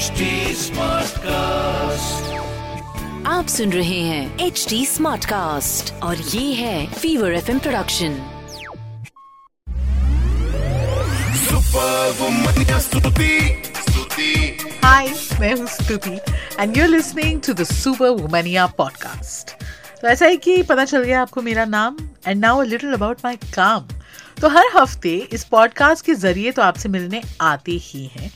HD Smartcast. आप सुन रहे हैं एच डी स्मार्ट कास्ट और ये है फीवर एफ़ प्रोडक्शन या स्तुति मैं हूँ Stuti and you're listening to the Superwomania podcast तो ऐसा है कि पता चल गया आपको मेरा नाम and now a little about my काम। तो हर हफ़्ते इस पॉडकास्ट के ज़रिए तो आपसे मिलने आते ही हैं।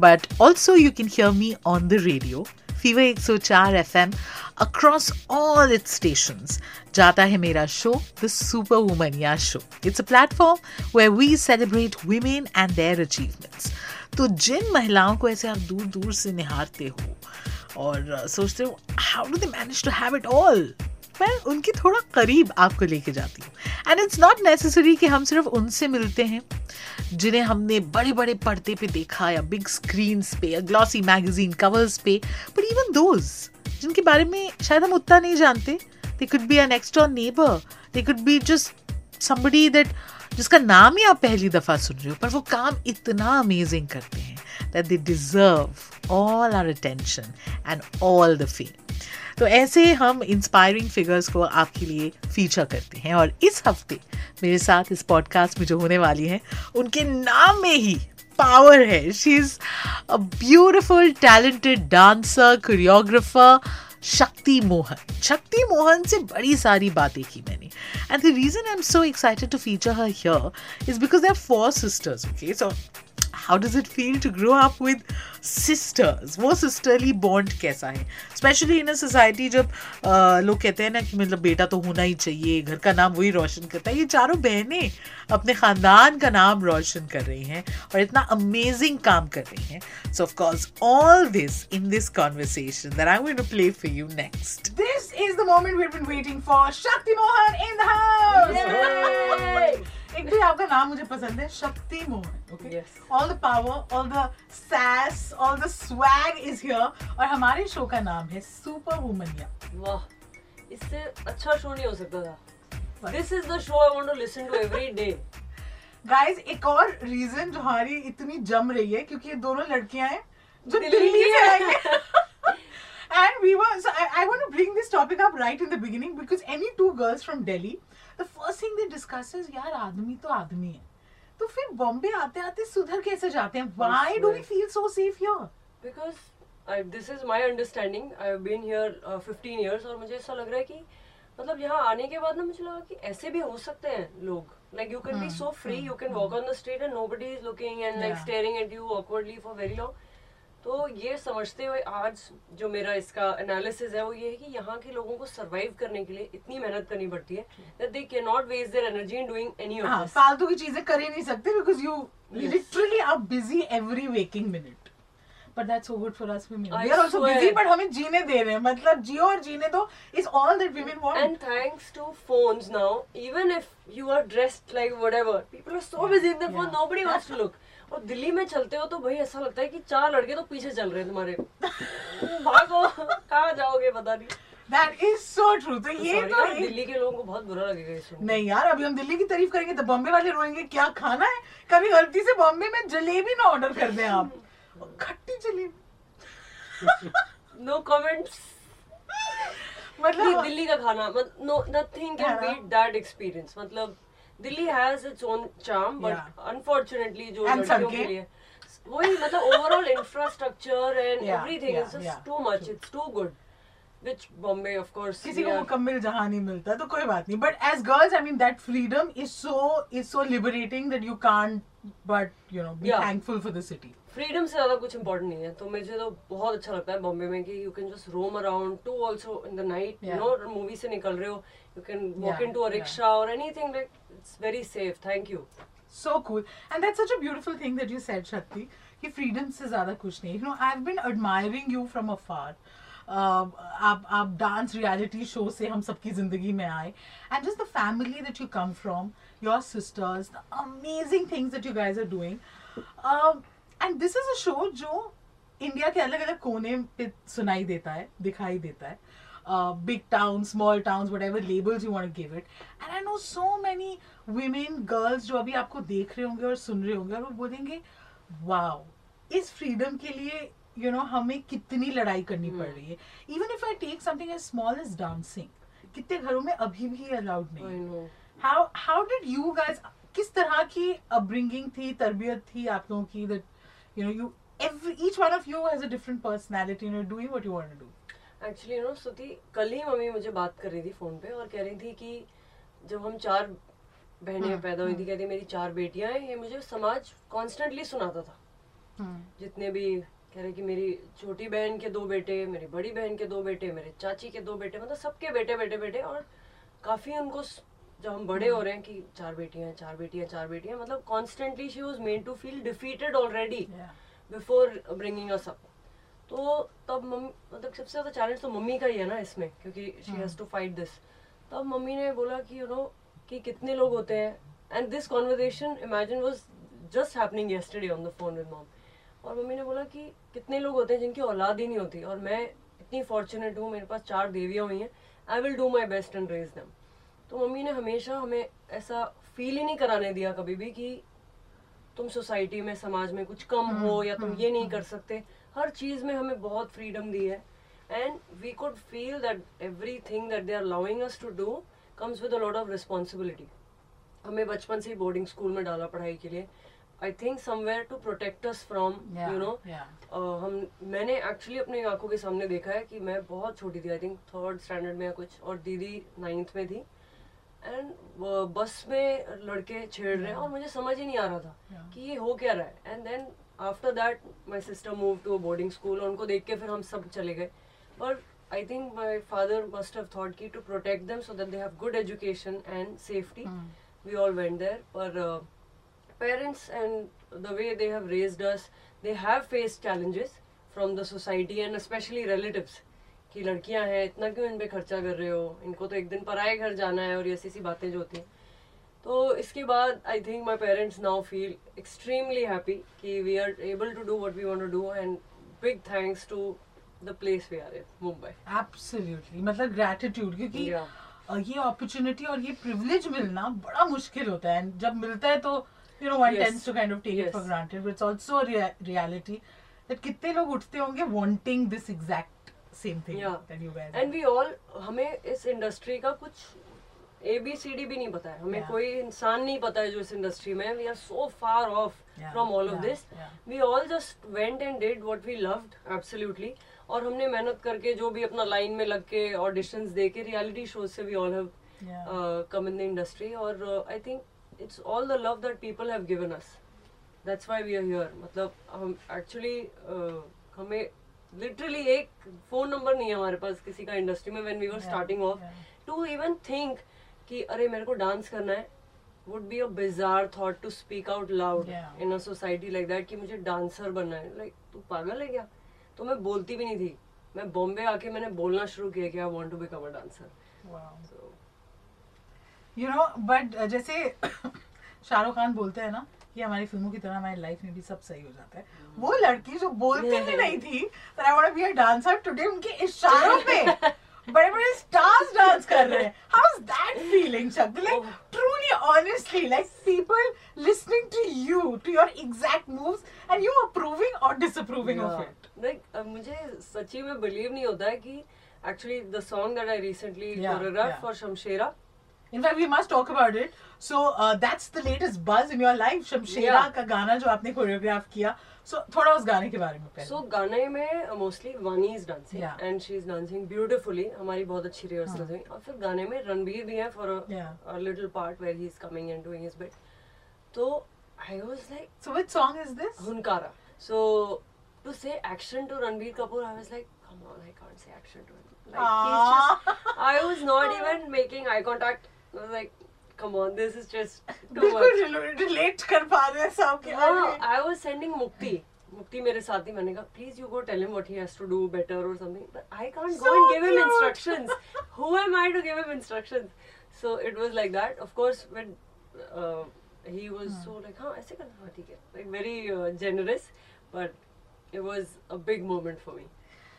But also you can hear me on the radio Fever 104 FM across all its stations जाता है मेरा show the Superwomania show it's a platform where we celebrate women and their achievements तो जिन महिलाओं को ऐसे आप दूर दूर से निहारते हो और सोचते हो how do they manage to have it all मैं उनके थोड़ा करीब आपको लेके जाती हूँ। एंड इट्स नॉट नेसेसरी कि हम सिर्फ़ उनसे मिलते हैं, जिन्हें हमने बड़े बड़े पर्दे पे देखा या बिग स्क्रीन पे या ग्लॉसी मैगजीन कवर्स पे बट इवन दोज जिनके बारे में शायद हम उतना नहीं जानते they could be an next door neighbour they could be just somebody that जिसका नाम ही आप पहली दफ़ा सुन रहे हो, पर वो काम इतना अमेजिंग करते हैं that they deserve all our attention and all the fame तो ऐसे हम इंस्पायरिंग फिगर्स को आपके लिए फीचर करते हैं और इस हफ़्ते मेरे साथ इस पॉडकास्ट में जो होने वाली हैं, उनके नाम में ही पावर है। She is a beautiful talented dancer choreographer Shakti Mohan Shakti Mohan से बड़ी सारी बातें की मैंने। And the reason I am so excited to feature her here is because they are four sisters okay so how does it feel to grow up with sisters वो sisterly bond कैसा है? Specially in a society जब लोग कहते हैं ना कि मतलब बेटा तो होना ही चाहिए घर का नाम वही रोशन करता है। ये चारों बहनें अपने खानदान का नाम रोशन कर रही हैं और इतना अमेजिंग काम कर रही हैं। So of course all this in this conversation that I am going to play for you next this is the moment we have been waiting for Shakti Mohan in the house आपका नाम मुझे पसंद है Shakti Mohan okay all the power all the sass all the swag is here और हमारे show का नाम है सुपर वुमनिया वाह इससे अच्छा शो नहीं हो सकता था। This is the show I want to listen to every day guys एक और रीजन जो हमारी इतनी जम रही है क्योंकि ये दोनों लड़कियाँ हैं जो दिल्ली दिल्ली से आई हैं। And we were so I, I want to bring this topic up right in the beginning because any two girls from Delhi the first thing they discuss is यार आदमी तो आदमी है. तो फिर बॉम्बे आते आते सुधर कैसे जाते हैं? Why do we feel so safe here? Because this is my understanding I have been here 15 years और मुझे ऐसा लग रहा है कि मतलब यहाँ आने के बाद ना मुझे लगा कि ऐसे भी हो सकते हैं लोग। Like you can be so free you can walk on the street and nobody is looking and like staring at you awkwardly for very long तो ये समझते हुए आज जो मेरा इसका एनालिसिस है वो ये है कि यहाँ के लोगों को सरवाइव करने के लिए इतनी मेहनत करनी पड़ती है that they can not waste their energy in doing any of this फालतू की चीज़ें कर ही नहीं सकते because you literally are busy every waking minute but that's so good for us we are also busy but हमें जीने दे रहे हैं। मतलब जियो और जीने दो is all that women want and thanks to phones now even if you are dressed like whatever people are so busy in the phone nobody wants to look और दिल्ली में चलते हो तो भाई ऐसा लगता है कि चार लड़के तो पीछे चल रहे हैं तुम्हारे। भागो कहाँ जाओगे पता नहीं। That is so true. तो ये तो यार, दिल्ली के लोगों को बहुत बुरा लगेगा इस नहीं यार अभी हम दिल्ली की तारीफ़ करेंगे तो बॉम्बे वाले रोएँगे क्या खाना है? कभी गलती से बॉम्बे में जलेबी ना ऑर्डर कर दें आप। खट्टी जलेबी। नो. नहीं, मतलब दिल्ली का खाना no nothing can. Beat that experience मतलब Delhi has its own charm but Yeah. Unfortunately जो And लड़कियों सड़कें। के लिए वही मतलब overall infrastructure and Yeah, everything yeah, is just yeah, too much it's too good which Bombay of course किसी को मुकम्मल जहाँ नहीं मिलता तो कोई बात नहीं but as girls I mean that freedom is so is so liberating that you can't but you know be Yeah. Thankful for the city freedom से ज़्यादा कुछ इंपॉर्टेंट नहीं है तो मुझे तो बहुत अच्छा लगता है बॉम्बे में कि you can just roam around to also in the night you. Know movie से निकल रहे हो you can walk Yeah, into a. Rickshaw और anything like it's very safe thank you so cool and that's such a beautiful thing that you said shakti कि freedom से ज़्यादा कुछ नहीं you know I've been admiring you from afar uh, आप आप dance reality show से हम सबकी ज़िंदगी में आए। And just the family that you come from your sisters the amazing things that you guys are doing and this is a show जो India के अलग अलग कोने पे सुनाई देता है दिखाई देता है। Big towns, small towns, whatever labels you want to give it. And I know so many women, girls जो अभी आपको देख रहे होंगे और सुन रहे होंगे और वो बोलेंगे वाओ इस फ्रीडम के लिए यू नो हमें कितनी लड़ाई करनी पड़ रही है। Even if I take something as small as dancing कितने घरों में अभी भी अलाउड नहीं है। How how did you guys किस तरह की अपब्रिंगिंग थी तरबियत थी आप लोगों की that you know you every each one of you has a different personality and you're doing what you want to do? Actually you know Shruti कल ही मम्मी मुझे बात कर रही थी फ़ोन पे और कह रही थी कि जब हम चार बहनें हाँ, पैदा हुई थी कहती मेरी चार बेटियाँ हैं ये मुझे समाज कॉन्स्टेंटली सुनाता था। जितने भी कह रहे कि मेरी छोटी बहन के दो बेटे मेरी बड़ी बहन के दो बेटे मेरे चाची के दो बेटे मतलब सबके बेटे बेटे बेटे और काफ़ी उनको जब हम बड़े हो रहे हैं कि चार बेटियाँ चार बेटियाँ चार बेटियाँ मतलब constantly she was made to feel defeated already before bringing us up तो तब मम्मी मतलब सबसे ज़्यादा चैलेंज तो मम्मी का ही है ना इसमें क्योंकि she has to fight this तब मम्मी ने बोला कि यू नो कि कितने लोग होते हैं? And this conversation imagine was just happening yesterday on the phone with mom और मम्मी ने बोला कि कितने लोग होते हैं जिनकी औलाद ही नहीं होती और मैं इतनी फॉर्चुनेट हूँ मेरे पास चार देवियाँ हुई हैं। I will do my best and raise them तो मम्मी ने हमेशा हमें ऐसा फील ही नहीं कराने दिया कभी भी कि तुम सोसाइटी में समाज में कुछ कम हो या तुम ये नहीं कर सकते। हर चीज़ में हमें बहुत फ्रीडम दी है। And we could feel that every thing that they are allowing us to do comes with a lot of responsibility हमें बचपन से ही बोर्डिंग स्कूल में डाला पढ़ाई के लिए। I think somewhere to protect us from you know. हम मैंने एक्चुअली अपनी आँखों के सामने देखा है कि मैं बहुत छोटी थी आई थिंक थर्ड स्टैंडर्ड में या कुछ और दीदी नाइन्थ में थी। एंड बस में लड़के छेड़ रहे हैं और मुझे समझ ही नहीं आ रहा था Yeah. कि ये हो क्या रहा है। And then after that my sister move to a boarding school और उनको देख के फिर हम सब चले गए। पर I think my father must have thought की to protect them so that they have good education and safety we all went there but uh, parents and the way they have raised us they have faced challenges from the society and especially relatives. कि लड़कियाँ हैं इतना क्यों इन पे खर्चा कर रहे हो? इनको तो एक दिन पराए घर जाना है और ऐसी सी बातें जो होती हैं। तो इसके बाद I think my parents now feel extremely happy कि we are able to do what we want to do and big thanks to the place we are in Mumbai absolutely मतलब ग्रैटिट्यूड क्योंकि Yeah. ये opportunity और ये privilege मिलना बड़ा मुश्किल होता है। जब मिलता है तो you know one Yes. Tends to kind of take it. For granted but it's also reality that कितने लोग उठते होंगे wanting this exact same thing Yeah. That you guys and we all हमें इस इंडस्ट्री का कुछ ए बी सी डी भी नहीं पता है। हमें Yeah. कोई इंसान नहीं पता है जो इस इंडस्ट्री में we are so far of from all of this we all just went and did what we loved absolutely और हमने मेहनत करके जो भी अपना लाइन में लग के ऑडिशंस दे के रियलिटी शोज़ से we all have come in the industry और I think it's all the love that people have given us that's why we are here मतलब हम एक्चुअली हमें लिटरली एक फ़ोन नंबर नहीं है हमारे पास किसी का इंडस्ट्री में when we were starting off yeah. To even think कि अरे मेरे को डांस करना है would be a bizarre thought to speak out loud Yeah. In a society like that कि मुझे डांसर बनना है। लाइक तू पागल है क्या? तो मैं बोलती भी नहीं थी। मैं बॉम्बे आके मैंने बोलना शुरू किया कि I want to become a dancer you know but जैसे शाहरुख खान बोलते हैं ना कि हमारी फ़िल्मों की तरह हमारी लाइफ में भी सब सही हो जाता है। mm. वो लड़की जो बोलती yeah, नहीं थी पर I want be a dancer today उनके इशारों पे बड़े-बड़े स्टार्स डांस कर रहे हैं। हाउ इज़ दैट फीलिंग शब्द truly honestly like people listening to you to your exact moves and you approving और डिसअप्रूविंग मुझे सची में बिलीव नहीं होता है कि actually the song that I recently for Shamshera In fact, we must talk about it. So uh, that's the latest buzz in your life. Shamshera Yeah. का गाना जो आपने कोरियोग्राफ किया. So थोड़ा उस गाने के बारे में पहले. सो गाने में mostly Vaani is dancing Yeah. And she is dancing beautifully हमारी बहुत अच्छी रिहर्सल हुई और फिर गाने में रणबीर भी है for Yeah. A little part where he is coming and doing his bit तो I was like so which song is this? Hunkara so to say action to Ranbir Kapoor I was like come on I can't say action to like he's just I was not even making eye contact I was like come on this मुक्ति मेरे साथ ही मैंने कहा please you go tell him what he has to do better और something but I can't go and give him instructions who am I to give him instructions so it was like that of course when he was so like हाँ। ऐसे करना ठीक है. Like very generous but it was a big moment for me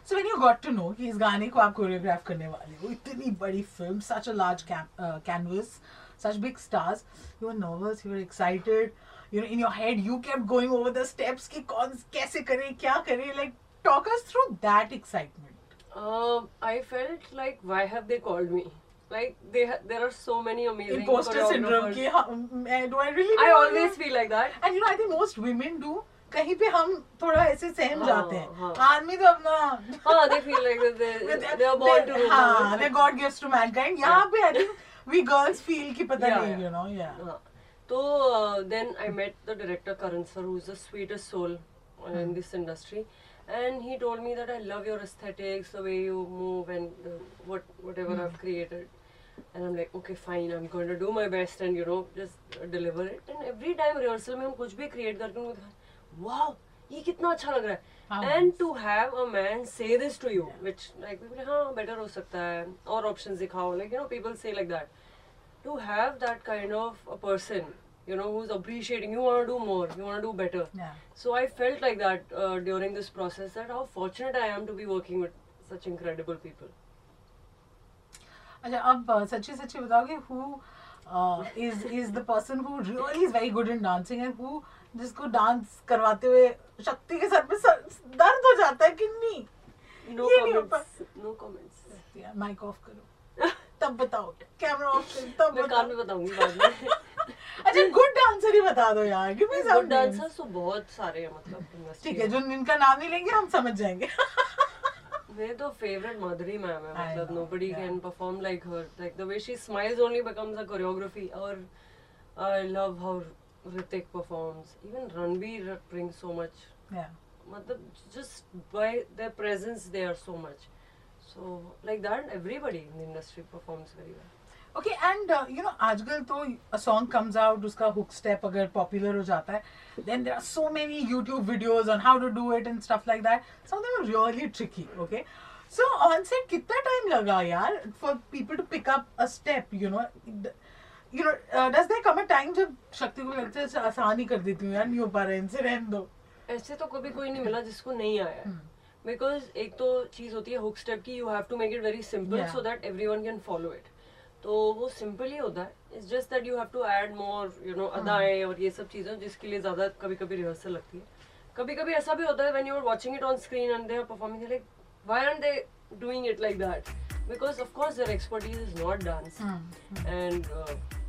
So when you got to know कि इस गाने को आप कोरियोग्राफ करने वाले हो इतनी बड़ी film such a large cam- uh, canvas such big stars you were nervous you were excited you know in your head you kept going over the steps कि कौन कैसे करे क्या करे like talk us through that excitement. Um, I felt like why have they called me? Like they ha- there are so many amazing Imposter syndrome. कि हाँ, do I really? I always feel like that. And you know, I think most women do. कहीं पे हम थोड़ा ऐसे सहम हाँ, जाते हैं हाँ. आदमी तो अपना हाँ, that they they are born to rule. हाँ they God gives to mankind यहाँ पे I think we girls feel कि पता नहीं yeah. you know yeah हाँ. So uh, then I met the director Karan sir, who's the sweetest soul uh, in this industry, and he told me that I love your aesthetics, the way you move, and the, what whatever mm. I've created. And I'm like, okay, fine, I'm going to do my best and you know just uh, deliver it. And every time rehearsal में हम कुछ भी create करके उनको wow, ये कितना अच्छा लग रहा है. To have a man say this to you, which like people हाँ better हो सकता है और options दिखाओ, like you know people say like that. to have that kind of a person you know who's appreciating you want to do more you want to do better yeah so i felt like that uh, during this process that how fortunate i am to be working with such incredible people अच्छा अब uh, सच्ची सच्ची बताओगे who is is the person who really is very good in dancing and who जिसको dance करवाते हुए शक्ति के सर पे सर, दर्द हो जाता है कि नहीं no ये नहीं हो comments. माइक ऑफ़ करो। तब बताओ कैमरा ऑफ़ करो तब मैं कान में बताऊँगी बाद में। अच्छा गुड डांसर ही बता दो यार गिव मी गुड डांसर्स तो बहुत सारे हैं मतलब ठीक है जो इनका नाम नहीं लेंगे हम समझ जाएँगे। मेरे तो फेवरेट माधुरी मैम है मतलब yeah. can perform like her. Like the way she smiles only becomes a choreography or I love how Ritik performs even Ranveer brings so much. Yeah. मतलब just by their presence they are so much. So like that everybody in the industry performs very well. Okay and you know आजकल तो a song comes out उसका hook step अगर popular हो जाता है then there are so many YouTube videos on how to do it and stuff like that some them really tricky okay so on set कितना time लगा यार for people to pick up a step you know you know does there come a time जब शक्ति को लगता है "अच्छा, आसान ही कर देती हूँ यार नहीं हो पा रहा है इनसे रहने दो। ऐसे तो कभी कोई नहीं मिला जिसको नहीं आया। बिकॉज़ एक तो चीज़ होती है हुक स्टेप की you have to make it very simple so that everyone can follow it तो वो सिंपल ही होता है। It's just that you have to add more you know अदाएँ और ये सब चीज़ें जिसके लिए ज़्यादा कभी कभी रिहर्सल लगती है। कभी कभी ऐसा भी होता है when you are watching it on screen and they are performing like why are they doing it like that because of course their expertise is not dance and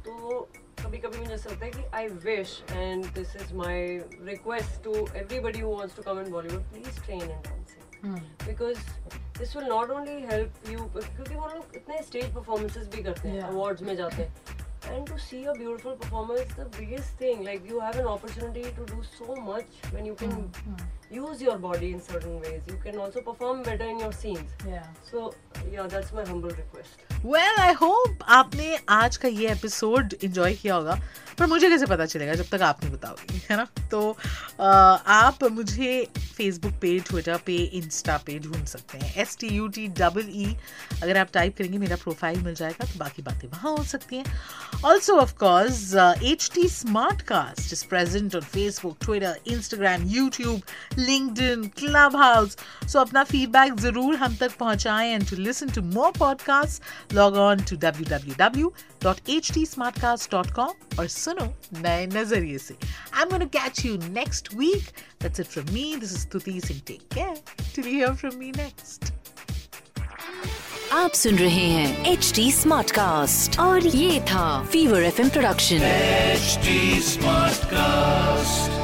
तो कभी कभी मुझे ऐसा लगता है कि I wish and this is my request to everybody who wants to come in Bollywood please train in dancing because this will not only help you क्योंकि वो लोग इतने स्टेज परफॉर्मेंसेज भी करते हैं अवार्ड्स में जाते हैं. And to see a beautiful performer is the biggest thing like you have an opportunity to do so much when you can use your body in certain ways. You can also perform better in your scenes. Yeah. So yeah that's my humble request. Well I hope आपने आज का ये episode enjoy किया होगा पर मुझे कैसे पता चलेगा जब तक आप नहीं बताओगे है ना? तो आप मुझे फेसबुक पे ट्विटर पे इंस्टा पे ढूंढ सकते हैं। S T U T double E अगर आप टाइप करेंगे मेरा प्रोफ़ाइल मिल जाएगा तो बाकी बातें वहाँ हो सकती हैं। Also of course H T Smartcast is present on Facebook Twitter Instagram YouTube LinkedIn Clubhouse so अपना फीडबैक ज़रूर हम तक पहुंचाएँ and to listen to more podcast log on to www.htsmartcast.com और सुनो नए नज़रिए से। I am gonna catch you next week that's it from me this is Stuti Singh take care till you hear from me next आप सुन रहे हैं H D smart cast और ये था Fever F production HD Smartcast.